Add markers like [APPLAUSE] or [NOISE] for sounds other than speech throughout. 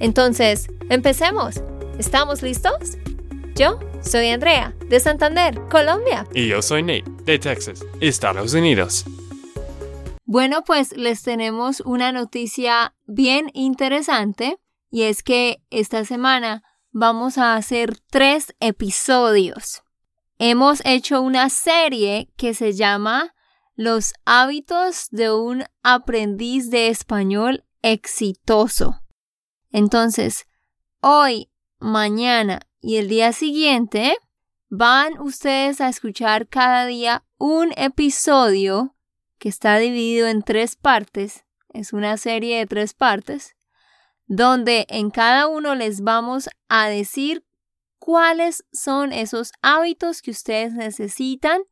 Entonces, empecemos. ¿Estamos listos? Yo soy Andrea, de Santander, Colombia. Y yo soy Nate, de Texas, Estados Unidos. Bueno, pues les tenemos una noticia bien interesante y es que esta semana vamos a hacer tres episodios hemos hecho una serie que se llama Los hábitos de un aprendiz de español exitoso. Entonces, hoy, mañana y el día siguiente van ustedes a escuchar cada día un episodio que está dividido en tres partes. Es una serie de tres partes donde en cada uno les vamos a decir cuáles son esos hábitos que ustedes necesitan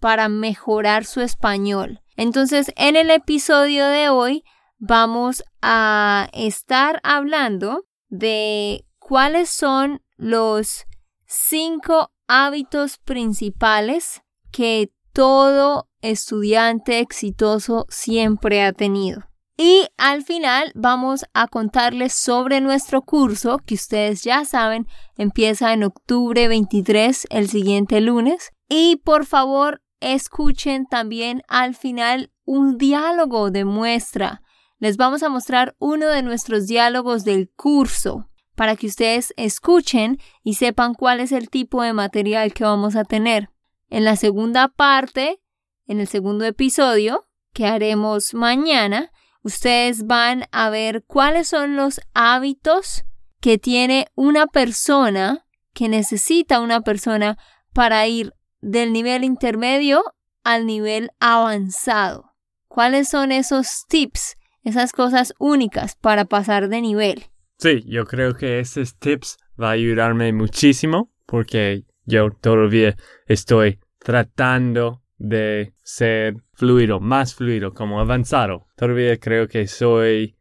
para mejorar su español. Entonces, en el episodio de hoy vamos a estar hablando de cuáles son los cinco hábitos principales que todo estudiante exitoso siempre ha tenido. Y al final vamos a contarles sobre nuestro curso que ustedes ya saben empieza en octubre 23 el siguiente lunes. Y por favor escuchen también al final un diálogo de muestra. Les vamos a mostrar uno de nuestros diálogos del curso para que ustedes escuchen y sepan cuál es el tipo de material que vamos a tener. En la segunda parte, en el segundo episodio que haremos mañana, ustedes van a ver cuáles son los hábitos que tiene una persona, que necesita una persona para ir del nivel intermedio al nivel avanzado. ¿Cuáles son esos tips, esas cosas únicas para pasar de nivel? Sí, yo creo que esos tips va a ayudarme muchísimo porque yo todavía estoy tratando de ser fluido, más fluido, como avanzado. Todavía creo que soy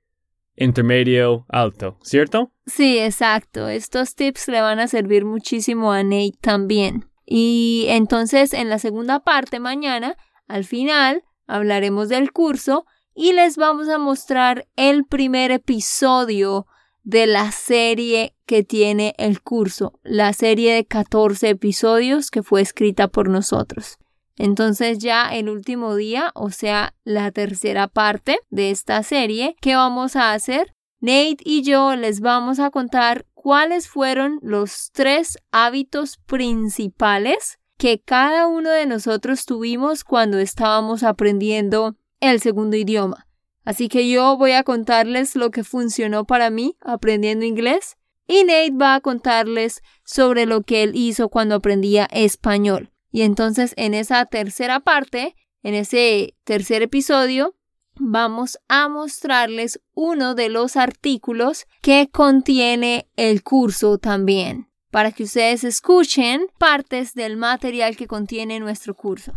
intermedio alto, ¿cierto? Sí, exacto. Estos tips le van a servir muchísimo a Nate también. Y entonces en la segunda parte mañana, al final, hablaremos del curso y les vamos a mostrar el primer episodio de la serie que tiene el curso, la serie de 14 episodios que fue escrita por nosotros. Entonces ya el último día, o sea, la tercera parte de esta serie, ¿qué vamos a hacer? Nate y yo les vamos a contar cuáles fueron los tres hábitos principales que cada uno de nosotros tuvimos cuando estábamos aprendiendo el segundo idioma. Así que yo voy a contarles lo que funcionó para mí aprendiendo inglés y Nate va a contarles sobre lo que él hizo cuando aprendía español. Y entonces en esa tercera parte, en ese tercer episodio, vamos a mostrarles uno de los artículos que contiene el curso también, para que ustedes escuchen partes del material que contiene nuestro curso.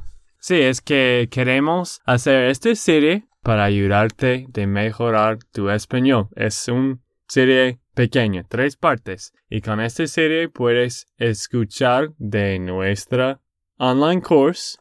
Sí, es que queremos hacer esta serie para ayudarte de mejorar tu español. Es una serie pequeña, tres partes. Y con esta serie puedes escuchar de nuestra online course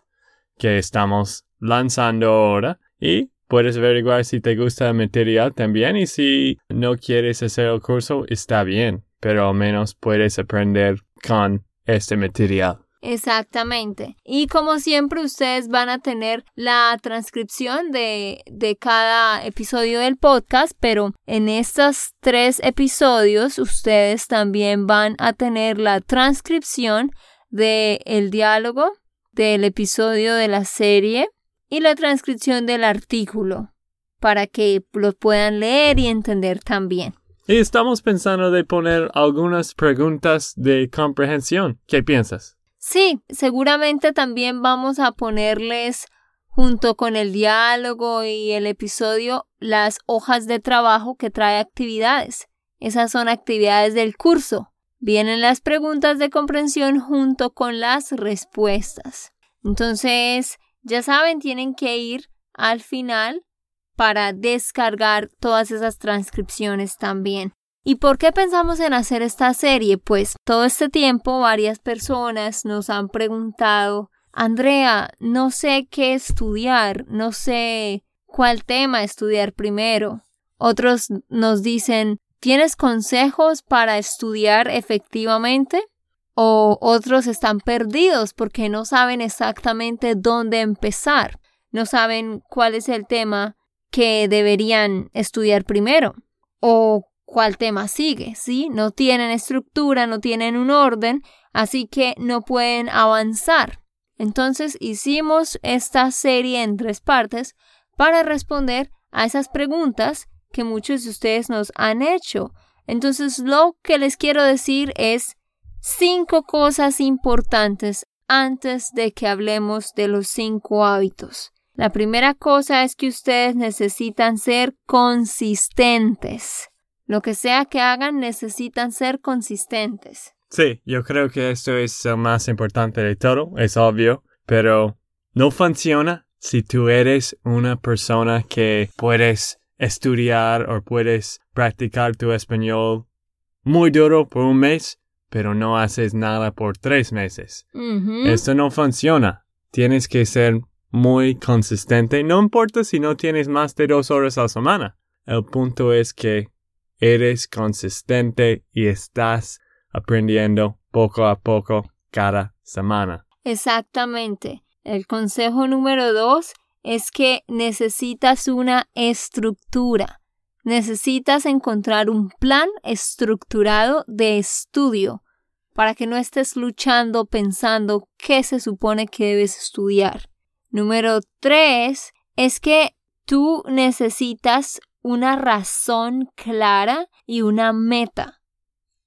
que estamos lanzando ahora y puedes averiguar si te gusta el material también y si no quieres hacer el curso está bien, pero al menos puedes aprender con este material. Exactamente. Y como siempre ustedes van a tener la transcripción de, de, cada episodio del podcast, pero en estos tres episodios ustedes también van a tener la transcripción del el diálogo del episodio de la serie y la transcripción del artículo para que lo puedan leer y entender también. Y estamos pensando de poner algunas preguntas de comprehensión. ¿Qué piensas? Sí, seguramente también vamos a ponerles junto con el diálogo y el episodio las hojas de trabajo que trae actividades. Esas son actividades del curso. Vienen las preguntas de comprensión junto con las respuestas. Entonces, ya saben, tienen que ir al final para descargar todas esas transcripciones también. ¿Y por qué pensamos en hacer esta serie? Pues todo este tiempo varias personas nos han preguntado, Andrea, no sé qué estudiar, no sé cuál tema estudiar primero. Otros nos dicen, ¿tienes consejos para estudiar efectivamente? O otros están perdidos porque no saben exactamente dónde empezar, no saben cuál es el tema que deberían estudiar primero o cuál tema sigue, ¿sí? No tienen estructura, no tienen un orden, así que no pueden avanzar. Entonces hicimos esta serie en tres partes para responder a esas preguntas que muchos de ustedes nos han hecho. Entonces lo que les quiero decir es cinco cosas importantes antes de que hablemos de los cinco hábitos. La primera cosa es que ustedes necesitan ser consistentes. Lo que sea que hagan, necesitan ser consistentes. Sí, yo creo que esto es lo más importante de todo, es obvio, pero no funciona si tú eres una persona que puedes estudiar o puedes practicar tu español muy duro por un mes, pero no haces nada por tres meses. Esto no funciona. Tienes que ser muy consistente. No importa si no tienes más de dos horas a la semana. El punto es que eres consistente y estás aprendiendo poco a poco cada semana. Exactamente. El consejo número dos es que necesitas una estructura. Necesitas encontrar un plan estructurado de estudio para que no estés luchando pensando qué se supone que debes estudiar. Número tres es que tú necesitas una razón clara y una meta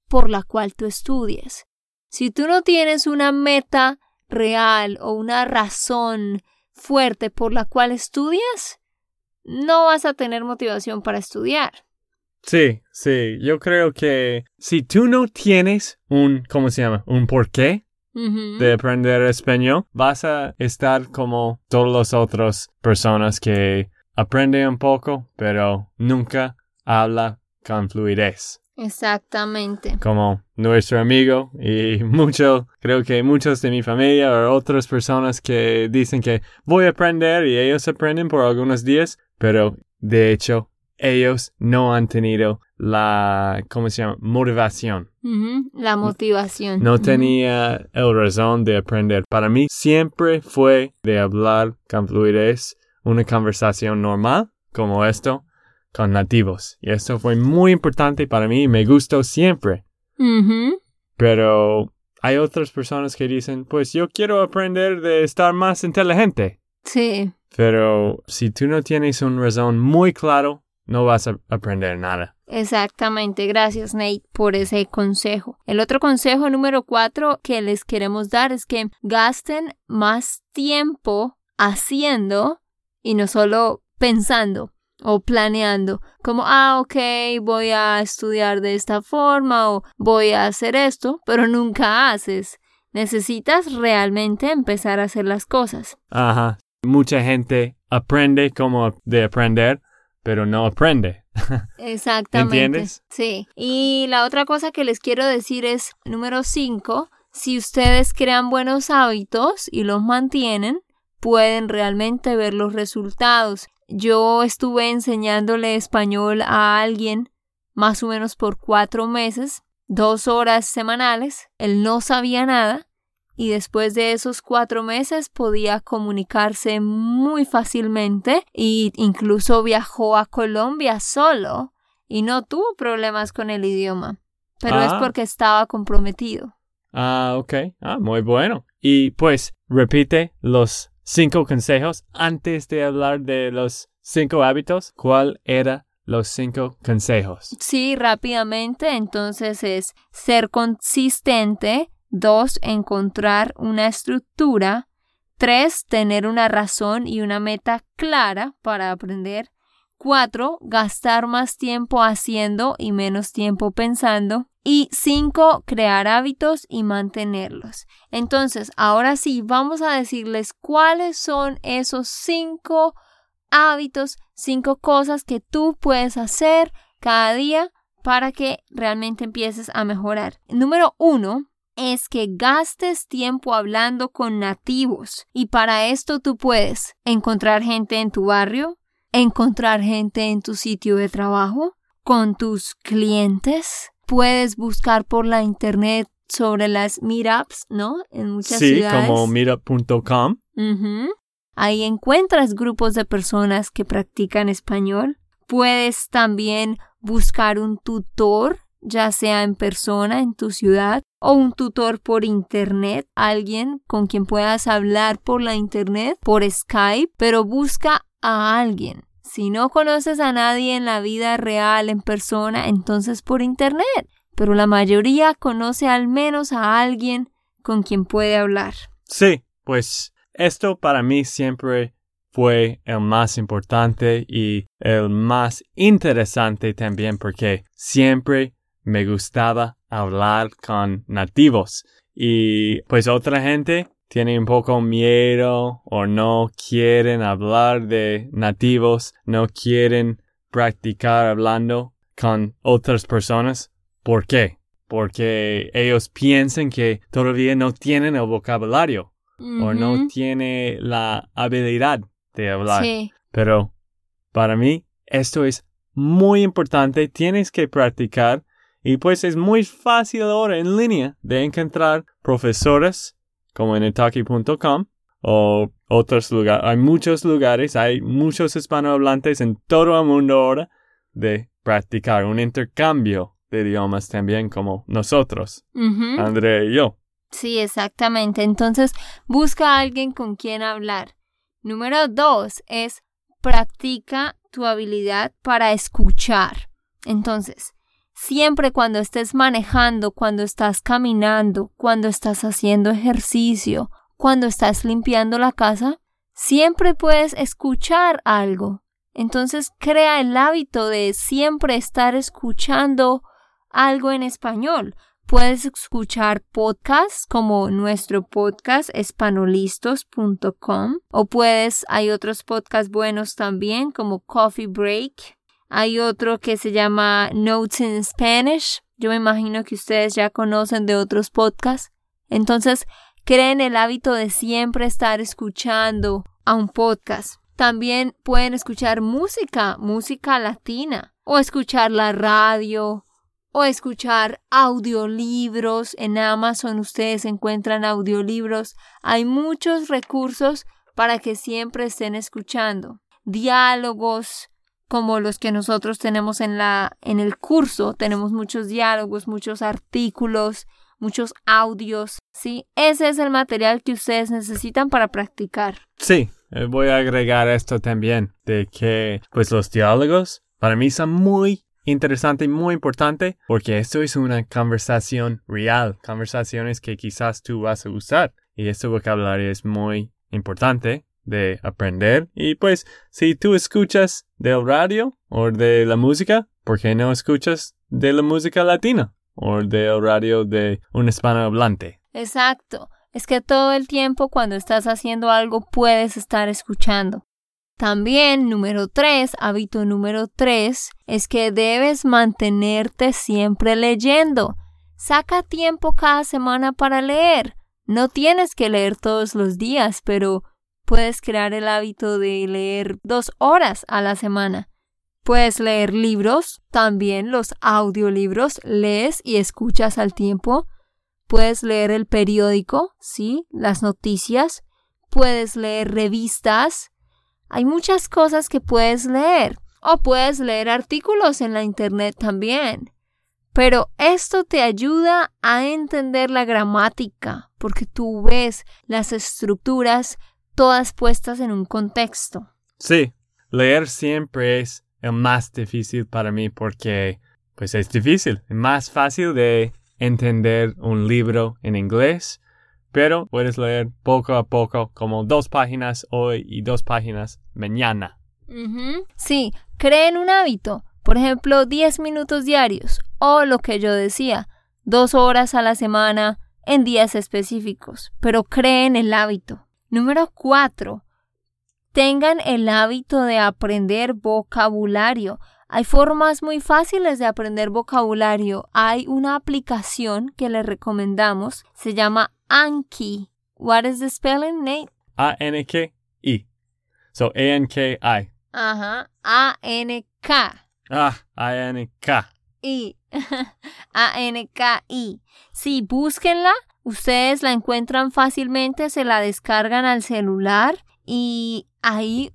por la cual tú estudies. Si tú no tienes una meta real o una razón fuerte por la cual estudias, no vas a tener motivación para estudiar. Sí, sí, yo creo que si tú no tienes un, ¿cómo se llama? Un porqué, de aprender español, vas a estar como todas las otras personas que aprenden un poco, pero nunca habla con fluidez. Exactamente. Como nuestro amigo y [LAUGHS] mucho, creo que muchos de mi familia o otras personas que dicen que voy a aprender y ellos aprenden por algunos días, pero de hecho ellos no han tenido la, ¿cómo se llama? Motivación. La motivación. No tenía el razón de aprender. Para mí siempre fue de hablar con fluidez una conversación normal como esto con nativos. Y esto fue muy importante para mí y me gustó siempre. Pero hay otras personas que dicen, pues yo quiero aprender de estar más inteligente. Sí. Pero si tú no tienes una razón muy claro, no vas a aprender nada. Exactamente, gracias Nate por ese consejo. El otro consejo número cuatro que les queremos dar es que gasten más tiempo haciendo y no solo pensando o planeando, como, ah, ok, voy a estudiar de esta forma o voy a hacer esto, pero nunca haces. Necesitas realmente empezar a hacer las cosas. Ajá. Mucha gente aprende como de aprender, pero no aprende. [LAUGHS] Exactamente. ¿Entiendes? Sí. Y la otra cosa que les quiero decir es, número cinco, si ustedes crean buenos hábitos y los mantienen, pueden realmente ver los resultados. Yo estuve enseñándole español a alguien más o menos por cuatro meses, dos horas semanales. Él no sabía nada y después de esos cuatro meses podía comunicarse muy fácilmente e incluso viajó a Colombia solo y no tuvo problemas con el idioma, pero es Ah. porque estaba comprometido. Ah, ok. Ah, muy bueno. Y pues, repite los cinco consejos antes de hablar de los cinco hábitos. ¿Cuál era los cinco consejos? Sí, rápidamente, entonces es ser consistente, dos, encontrar una estructura, tres, tener una razón y una meta clara para aprender, 4. Gastar más tiempo haciendo y menos tiempo pensando. Y 5. Crear hábitos y mantenerlos. Entonces, ahora sí, vamos a decirles cuáles son esos 5 hábitos, 5 cosas que tú puedes hacer cada día para que realmente empieces a mejorar. Número 1 es que gastes tiempo hablando con nativos y para esto tú puedes encontrar gente en tu barrio, encontrar gente en tu sitio de trabajo, con tus clientes, puedes buscar por la internet sobre las meetups, ¿no? En muchas sí, ciudades. como meetup.com. Ujú. Ahí encuentras grupos de personas que practican español. Puedes también buscar un tutor, ya sea en persona en tu ciudad o un tutor por internet, alguien con quien puedas hablar por la internet, por Skype, pero busca a alguien. Si no conoces a nadie en la vida real, en persona, entonces por internet. Pero la mayoría conoce al menos a alguien con quien puede hablar. Sí, pues esto para mí siempre fue el más importante y el más interesante también porque siempre me gustaba hablar con nativos y pues otra gente tiene un poco miedo o no quieren hablar de nativos, no quieren practicar hablando con otras personas. ¿Por qué? Porque ellos piensan que todavía no tienen el vocabulario o no Ujú. tiene la habilidad de hablar. Sí. Pero para mí esto es muy importante, tienes que practicar y pues es muy fácil ahora en línea de encontrar profesores como en itaki.com o otros lugares. Hay muchos lugares, hay muchos hispanohablantes en todo el mundo ahora de practicar un intercambio de idiomas también como nosotros, Ujú. Andrea y yo. Sí, exactamente. Entonces, busca a alguien con quien hablar. Número dos es practica tu habilidad para escuchar. Entonces, siempre cuando estés manejando, cuando estás caminando, cuando estás haciendo ejercicio, cuando estás limpiando la casa, siempre puedes escuchar algo. Entonces, crea el hábito de siempre estar escuchando algo en español. Puedes escuchar podcasts como nuestro podcast espanolistos.com o puedes, hay otros podcasts buenos también como Coffee Break. Hay otro que se llama Notes in Spanish. Yo me imagino que ustedes ya conocen de otros podcasts. Entonces, creen el hábito de siempre estar escuchando a un podcast. También pueden escuchar música, música latina, o escuchar la radio, o escuchar audiolibros. En Amazon ustedes encuentran audiolibros. Hay muchos recursos para que siempre estén escuchando. Diálogos como los que nosotros tenemos en la en el curso, tenemos muchos diálogos, muchos artículos, muchos audios, ¿sí? Ese es el material que ustedes necesitan para practicar. Sí, eh, voy a agregar esto también, de que pues los diálogos para mí son muy interesante y muy importante porque esto es una conversación real, conversaciones que quizás tú vas a usar y este vocabulario es muy importante de aprender y pues si tú escuchas del radio o de la música, ¿por qué no escuchas de la música latina o del radio de un hispanohablante? Exacto. Es que todo el tiempo cuando estás haciendo algo puedes estar escuchando. También, número tres, hábito número tres, es que debes mantenerte siempre leyendo. Saca tiempo cada semana para leer. No tienes que leer todos los días, pero puedes crear el hábito de leer dos horas a la semana. Puedes leer libros, también los audiolibros, lees y escuchas al tiempo. Puedes leer el periódico, sí, las noticias. Puedes leer revistas. Hay muchas cosas que puedes leer. O puedes leer artículos en la internet también. Pero esto te ayuda a entender la gramática, porque tú ves las estructuras todas puestas en un contexto. Sí, leer siempre es el más difícil para mí porque pues es difícil, es más fácil de entender un libro en inglés, pero puedes leer poco a poco como dos páginas hoy y dos páginas mañana. Ujú. Sí, creen un hábito. Por ejemplo, 10 minutos diarios. O lo que yo decía, dos horas a la semana en días específicos. Pero creen el hábito. Número 4. Tengan el hábito de aprender vocabulario. Hay formas muy fáciles de aprender vocabulario. Hay una aplicación que les recomendamos. Se llama Anki. What is the spelling, Nate? A-N-K-I. So A-N-K-I. Ajá. A-N-K. Ah, A-N-K. I. [LAUGHS] A-N-K-I. Sí, búsquenla. Ustedes la encuentran fácilmente, se la descargan al celular y ahí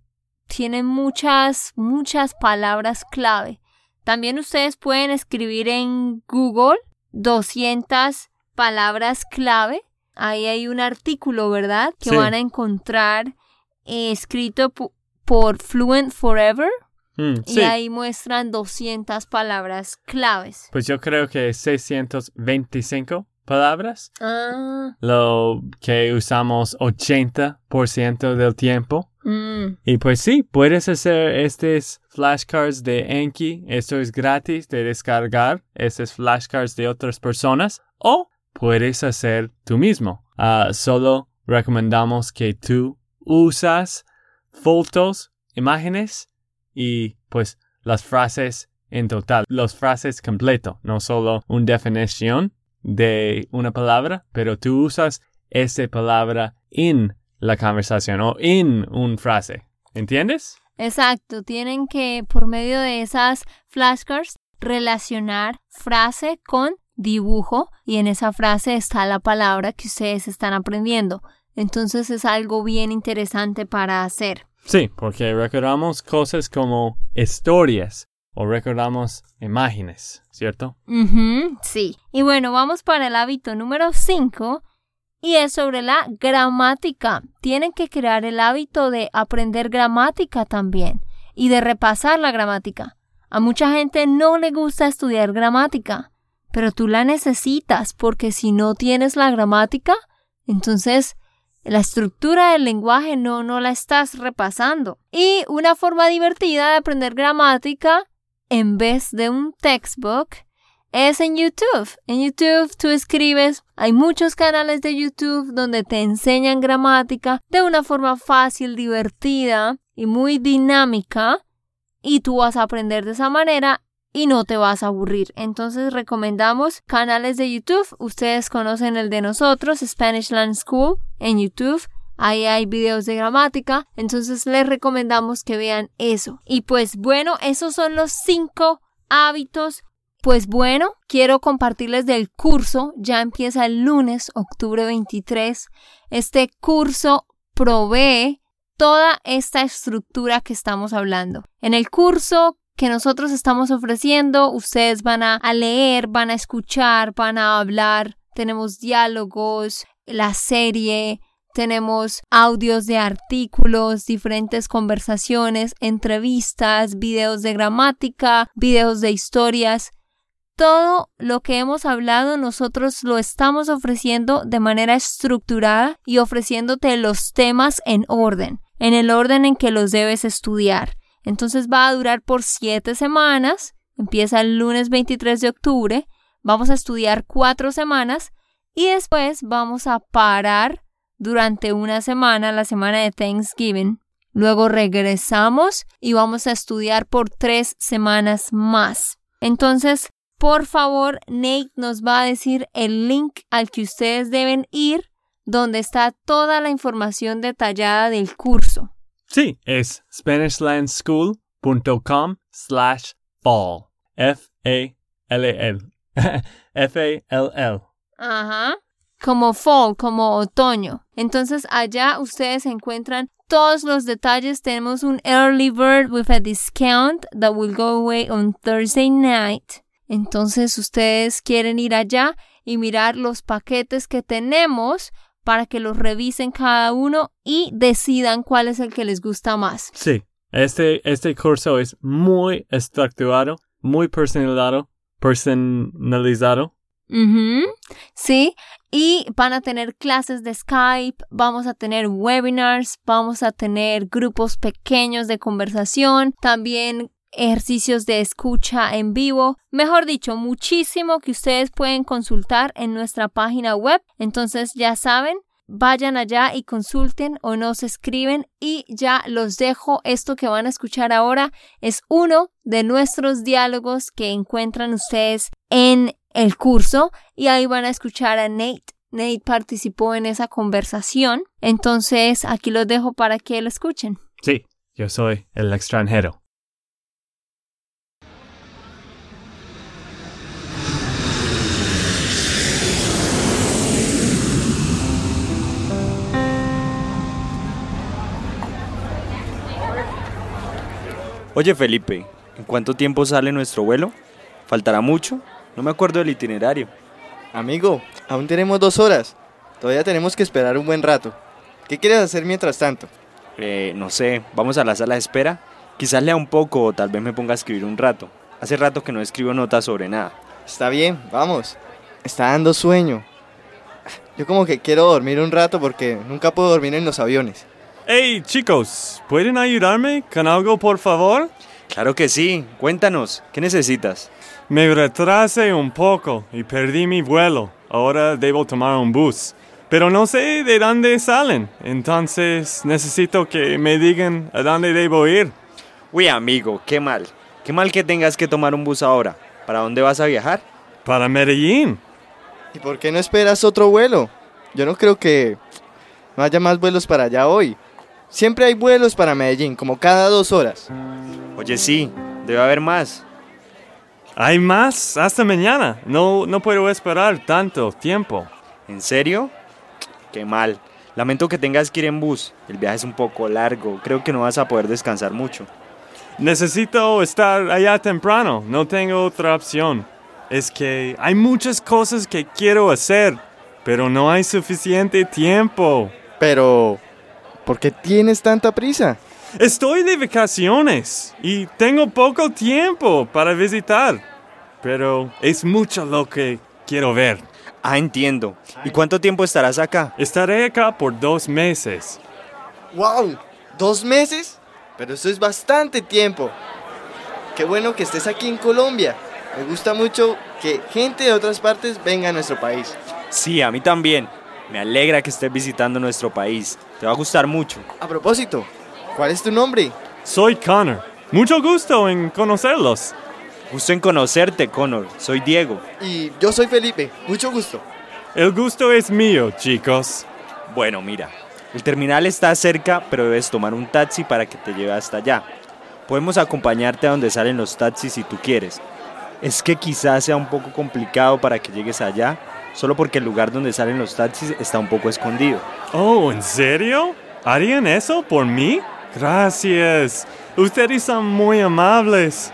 tienen muchas, muchas palabras clave. También ustedes pueden escribir en Google 200 palabras clave. Ahí hay un artículo, ¿verdad? Que Sí. van a encontrar eh, escrito po- por Fluent Forever. Mm, Y sí. ahí muestran 200 palabras claves. Pues yo creo que 625 palabras. Ah. Lo que usamos 80% del tiempo. Mm. Y pues sí, puedes hacer estos flashcards de Enki. Esto es gratis de descargar. Estos flashcards de otras personas. O puedes hacer tú mismo. Ah, solo recomendamos que tú usas fotos, imágenes y pues las frases en total. Las frases completo, no solo una definición de una palabra, pero tú usas esa palabra en la conversación o en una frase. ¿Entiendes? Exacto, tienen que por medio de esas flashcards relacionar frase con dibujo y en esa frase está la palabra que ustedes están aprendiendo. Entonces es algo bien interesante para hacer. Sí, porque recordamos cosas como historias o recordamos imágenes, ¿cierto? Sí. Y bueno, vamos para el hábito número 5 y es sobre la gramática. Tienen que crear el hábito de aprender gramática también y de repasar la gramática. A mucha gente no le gusta estudiar gramática, pero tú la necesitas porque si no tienes la gramática, entonces la estructura del lenguaje no, no la estás repasando. Y una forma divertida de aprender gramática en vez de un textbook es en YouTube. En YouTube tú escribes, hay muchos canales de YouTube donde te enseñan gramática de una forma fácil, divertida y muy dinámica y tú vas a aprender de esa manera y no te vas a aburrir. Entonces recomendamos canales de YouTube. Ustedes conocen el de nosotros, Spanish Land School, en YouTube. Ahí hay videos de gramática. Entonces les recomendamos que vean eso. Y pues bueno, esos son los cinco hábitos. Pues bueno, quiero compartirles del curso. Ya empieza el lunes, octubre 23. Este curso provee toda esta estructura que estamos hablando. En el curso que nosotros estamos ofreciendo, ustedes van a, leer, van a escuchar, van a hablar, tenemos diálogos, la serie, tenemos audios de artículos, diferentes conversaciones, entrevistas, videos de gramática, videos de historias. Todo lo que hemos hablado nosotros lo estamos ofreciendo de manera estructurada y ofreciéndote los temas en orden, en el orden en que los debes estudiar. Entonces va a durar por siete semanas, empieza el lunes 23 de octubre, vamos a estudiar cuatro semanas y después vamos a parar durante una semana, la semana de Thanksgiving. Luego regresamos y vamos a estudiar por tres semanas más. Entonces, por favor, Nate nos va a decir el link al que ustedes deben ir, donde está toda la información detallada del curso. Sí, es SpanishLandSchool.com slash fall. F-A-L-L. F-A-L-L. [LAUGHS] Ajá. Como fall, como otoño. Entonces allá ustedes encuentran todos los detalles. Tenemos un early bird with a discount that will go away on Thursday night. Entonces ustedes quieren ir allá y mirar los paquetes que tenemos para que los revisen cada uno y decidan cuál es el que les gusta más. Sí, este, este curso es muy estructurado, muy personalizado, personalizado. Uh -huh. Sí, y van a tener clases de Skype, vamos a tener webinars, vamos a tener grupos pequeños de conversación, también ejercicios de escucha en vivo, mejor dicho, muchísimo que ustedes pueden consultar en nuestra página web. Entonces ya saben, vayan allá y consulten o nos escriben y ya los dejo. Esto que van a escuchar ahora es uno de nuestros diálogos que encuentran ustedes en el curso y ahí van a escuchar a Nate. Nate participó en esa conversación, entonces aquí los dejo para que lo escuchen. Sí, yo soy el extranjero. Oye Felipe, ¿en cuánto tiempo sale nuestro vuelo? ¿Faltará mucho? No me acuerdo del itinerario. Amigo, aún tenemos dos horas. Todavía tenemos que esperar un buen rato. ¿Qué quieres hacer mientras tanto? Eh, no sé, vamos a la sala de espera. Quizás lea un poco o tal vez me ponga a escribir un rato. Hace rato que no escribo notas sobre nada. Está bien, vamos. Está dando sueño. Yo como que quiero dormir un rato porque nunca puedo dormir en los aviones. Hey chicos, ¿pueden ayudarme con algo por favor? Claro que sí, cuéntanos, ¿qué necesitas? Me retrasé un poco y perdí mi vuelo. Ahora debo tomar un bus. Pero no sé de dónde salen, entonces necesito que me digan a dónde debo ir. Uy, amigo, qué mal. Qué mal que tengas que tomar un bus ahora. ¿Para dónde vas a viajar? Para Medellín. ¿Y por qué no esperas otro vuelo? Yo no creo que no haya más vuelos para allá hoy. Siempre hay vuelos para Medellín, como cada dos horas. Oye, sí, debe haber más. Hay más hasta mañana. No, no puedo esperar tanto tiempo. ¿En serio? Qué mal. Lamento que tengas que ir en bus. El viaje es un poco largo. Creo que no vas a poder descansar mucho. Necesito estar allá temprano. No tengo otra opción. Es que hay muchas cosas que quiero hacer, pero no hay suficiente tiempo. Pero, ¿Por qué tienes tanta prisa? Estoy de vacaciones y tengo poco tiempo para visitar, pero es mucho lo que quiero ver. Ah, entiendo. ¿Y cuánto tiempo estarás acá? Estaré acá por dos meses. ¡Wow! ¿Dos meses? Pero eso es bastante tiempo. Qué bueno que estés aquí en Colombia. Me gusta mucho que gente de otras partes venga a nuestro país. Sí, a mí también. Me alegra que estés visitando nuestro país. Te va a gustar mucho. A propósito, ¿cuál es tu nombre? Soy Connor. Mucho gusto en conocerlos. Gusto en conocerte, Connor. Soy Diego. Y yo soy Felipe. Mucho gusto. El gusto es mío, chicos. Bueno, mira. El terminal está cerca, pero debes tomar un taxi para que te lleve hasta allá. Podemos acompañarte a donde salen los taxis si tú quieres. Es que quizás sea un poco complicado para que llegues allá, solo porque el lugar donde salen los taxis está un poco escondido. Oh, ¿en serio? ¿Harían eso por mí? Gracias. Ustedes son muy amables.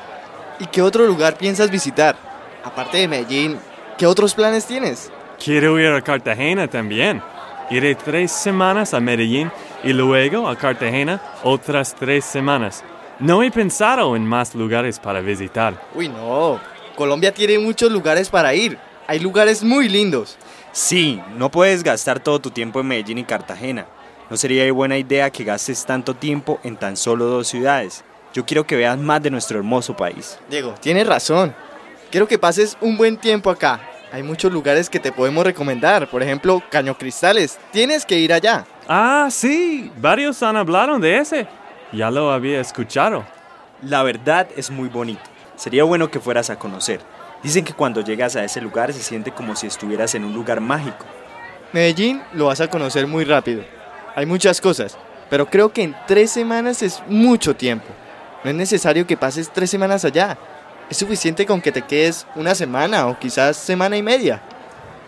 ¿Y qué otro lugar piensas visitar? Aparte de Medellín, ¿qué otros planes tienes? Quiero ir a Cartagena también. Iré tres semanas a Medellín y luego a Cartagena otras tres semanas. No he pensado en más lugares para visitar. Uy, no. Colombia tiene muchos lugares para ir. Hay lugares muy lindos. Sí, no puedes gastar todo tu tiempo en Medellín y Cartagena. No sería buena idea que gastes tanto tiempo en tan solo dos ciudades. Yo quiero que veas más de nuestro hermoso país. Diego, tienes razón. Quiero que pases un buen tiempo acá. Hay muchos lugares que te podemos recomendar. Por ejemplo, Caño Cristales. Tienes que ir allá. Ah, sí. Varios han hablado de ese. Ya lo había escuchado. La verdad es muy bonito. Sería bueno que fueras a conocer. Dicen que cuando llegas a ese lugar se siente como si estuvieras en un lugar mágico. Medellín lo vas a conocer muy rápido. Hay muchas cosas, pero creo que en tres semanas es mucho tiempo. No es necesario que pases tres semanas allá. Es suficiente con que te quedes una semana o quizás semana y media.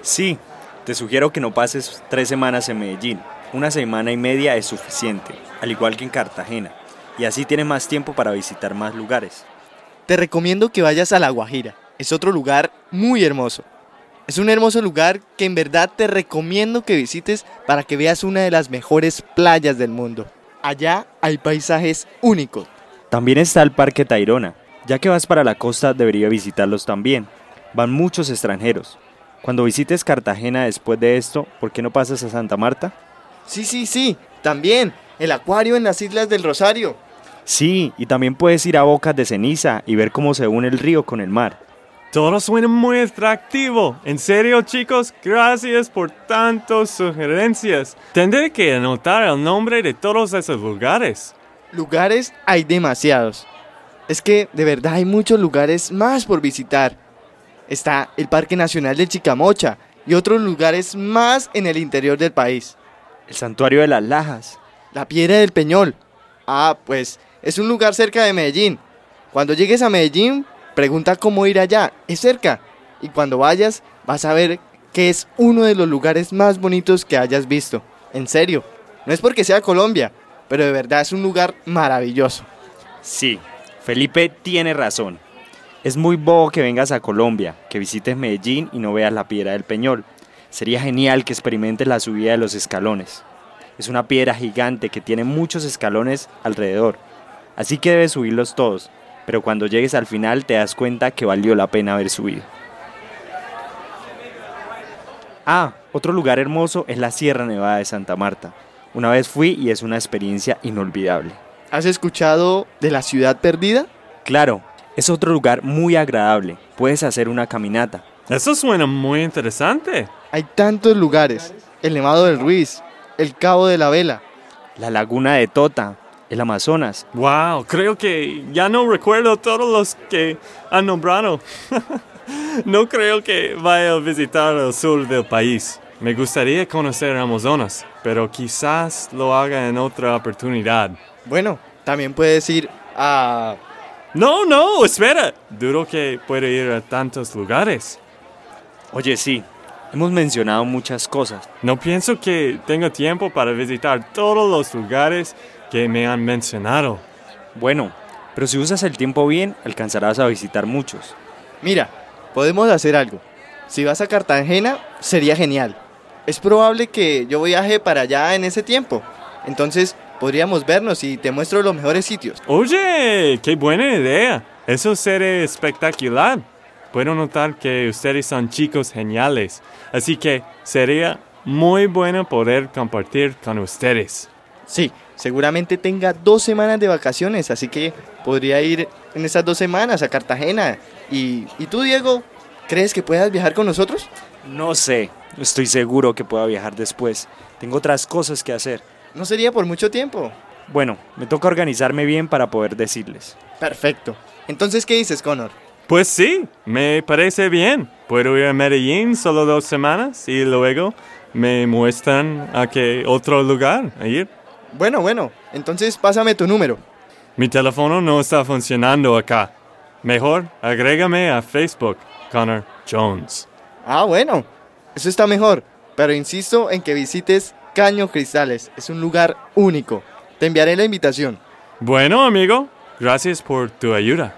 Sí, te sugiero que no pases tres semanas en Medellín. Una semana y media es suficiente, al igual que en Cartagena. Y así tienes más tiempo para visitar más lugares. Te recomiendo que vayas a La Guajira es otro lugar muy hermoso. Es un hermoso lugar que en verdad te recomiendo que visites para que veas una de las mejores playas del mundo. Allá hay paisajes únicos. También está el Parque Tayrona. Ya que vas para la costa debería visitarlos también. Van muchos extranjeros. Cuando visites Cartagena después de esto, ¿por qué no pasas a Santa Marta? Sí, sí, sí, también. El acuario en las Islas del Rosario. Sí, y también puedes ir a Bocas de Ceniza y ver cómo se une el río con el mar. Todo suena muy atractivo. En serio, chicos, gracias por tantas sugerencias. Tendré que anotar el nombre de todos esos lugares. Lugares hay demasiados. Es que de verdad hay muchos lugares más por visitar. Está el Parque Nacional de Chicamocha y otros lugares más en el interior del país. El Santuario de las Lajas. La Piedra del Peñol. Ah, pues es un lugar cerca de Medellín. Cuando llegues a Medellín, pregunta cómo ir allá. Es cerca. Y cuando vayas, vas a ver que es uno de los lugares más bonitos que hayas visto. En serio. No es porque sea Colombia, pero de verdad es un lugar maravilloso. Sí, Felipe tiene razón. Es muy bobo que vengas a Colombia, que visites Medellín y no veas la piedra del Peñol. Sería genial que experimentes la subida de los escalones. Es una piedra gigante que tiene muchos escalones alrededor, así que debes subirlos todos, pero cuando llegues al final te das cuenta que valió la pena haber subido. Ah, otro lugar hermoso es la Sierra Nevada de Santa Marta. Una vez fui y es una experiencia inolvidable. ¿Has escuchado de la ciudad perdida? Claro, es otro lugar muy agradable. Puedes hacer una caminata. Eso suena muy interesante. Hay tantos lugares. El Nevado del Ruiz, el Cabo de la Vela. La Laguna de Tota, el Amazonas. Wow, creo que ya no recuerdo todos los que han nombrado. [LAUGHS] no creo que vaya a visitar el sur del país. Me gustaría conocer Amazonas, pero quizás lo haga en otra oportunidad. Bueno, también puedes ir a... No, no, espera. Duro que pueda ir a tantos lugares. Oye, sí, hemos mencionado muchas cosas. No pienso que tenga tiempo para visitar todos los lugares que me han mencionado. Bueno, pero si usas el tiempo bien, alcanzarás a visitar muchos. Mira, podemos hacer algo. Si vas a Cartagena, sería genial. Es probable que yo viaje para allá en ese tiempo. Entonces, podríamos vernos y te muestro los mejores sitios. Oye, qué buena idea. Eso sería espectacular. Puedo notar que ustedes son chicos geniales, así que sería muy bueno poder compartir con ustedes. Sí, seguramente tenga dos semanas de vacaciones, así que podría ir en esas dos semanas a Cartagena. ¿Y, y tú, Diego, crees que puedas viajar con nosotros? No sé, estoy seguro que pueda viajar después. Tengo otras cosas que hacer. No sería por mucho tiempo. Bueno, me toca organizarme bien para poder decirles. Perfecto. Entonces, ¿qué dices, Connor? Pues sí, me parece bien. Puedo ir a Medellín solo dos semanas y luego me muestran a qué otro lugar ir. Bueno, bueno, entonces pásame tu número. Mi teléfono no está funcionando acá. Mejor agrégame a Facebook, Connor Jones. Ah, bueno, eso está mejor, pero insisto en que visites Caño Cristales, es un lugar único. Te enviaré la invitación. Bueno, amigo, gracias por tu ayuda.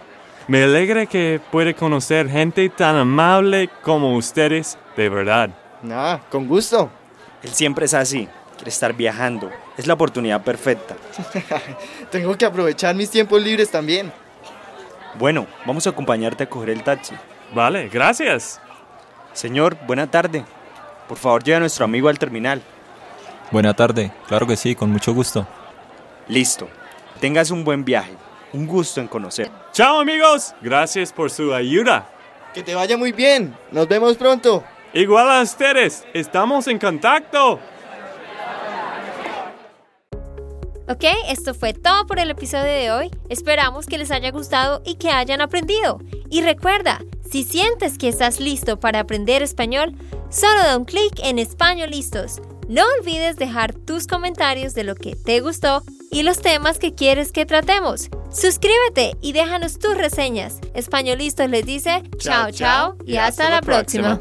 Me alegra que pueda conocer gente tan amable como ustedes, de verdad. Ah, con gusto. Él siempre es así, quiere estar viajando. Es la oportunidad perfecta. [LAUGHS] Tengo que aprovechar mis tiempos libres también. Bueno, vamos a acompañarte a coger el taxi. Vale, gracias. Señor, buena tarde. Por favor, lleve a nuestro amigo al terminal. Buena tarde, claro que sí, con mucho gusto. Listo. Tengas un buen viaje. Un gusto en conocer. Chao amigos, gracias por su ayuda. Que te vaya muy bien. Nos vemos pronto. Igual a ustedes, estamos en contacto. Ok, esto fue todo por el episodio de hoy. Esperamos que les haya gustado y que hayan aprendido. Y recuerda, si sientes que estás listo para aprender español, solo da un clic en Español Listos. No olvides dejar tus comentarios de lo que te gustó y los temas que quieres que tratemos. Suscríbete y déjanos tus reseñas. Españolistos les dice chao chao y hasta, la próxima.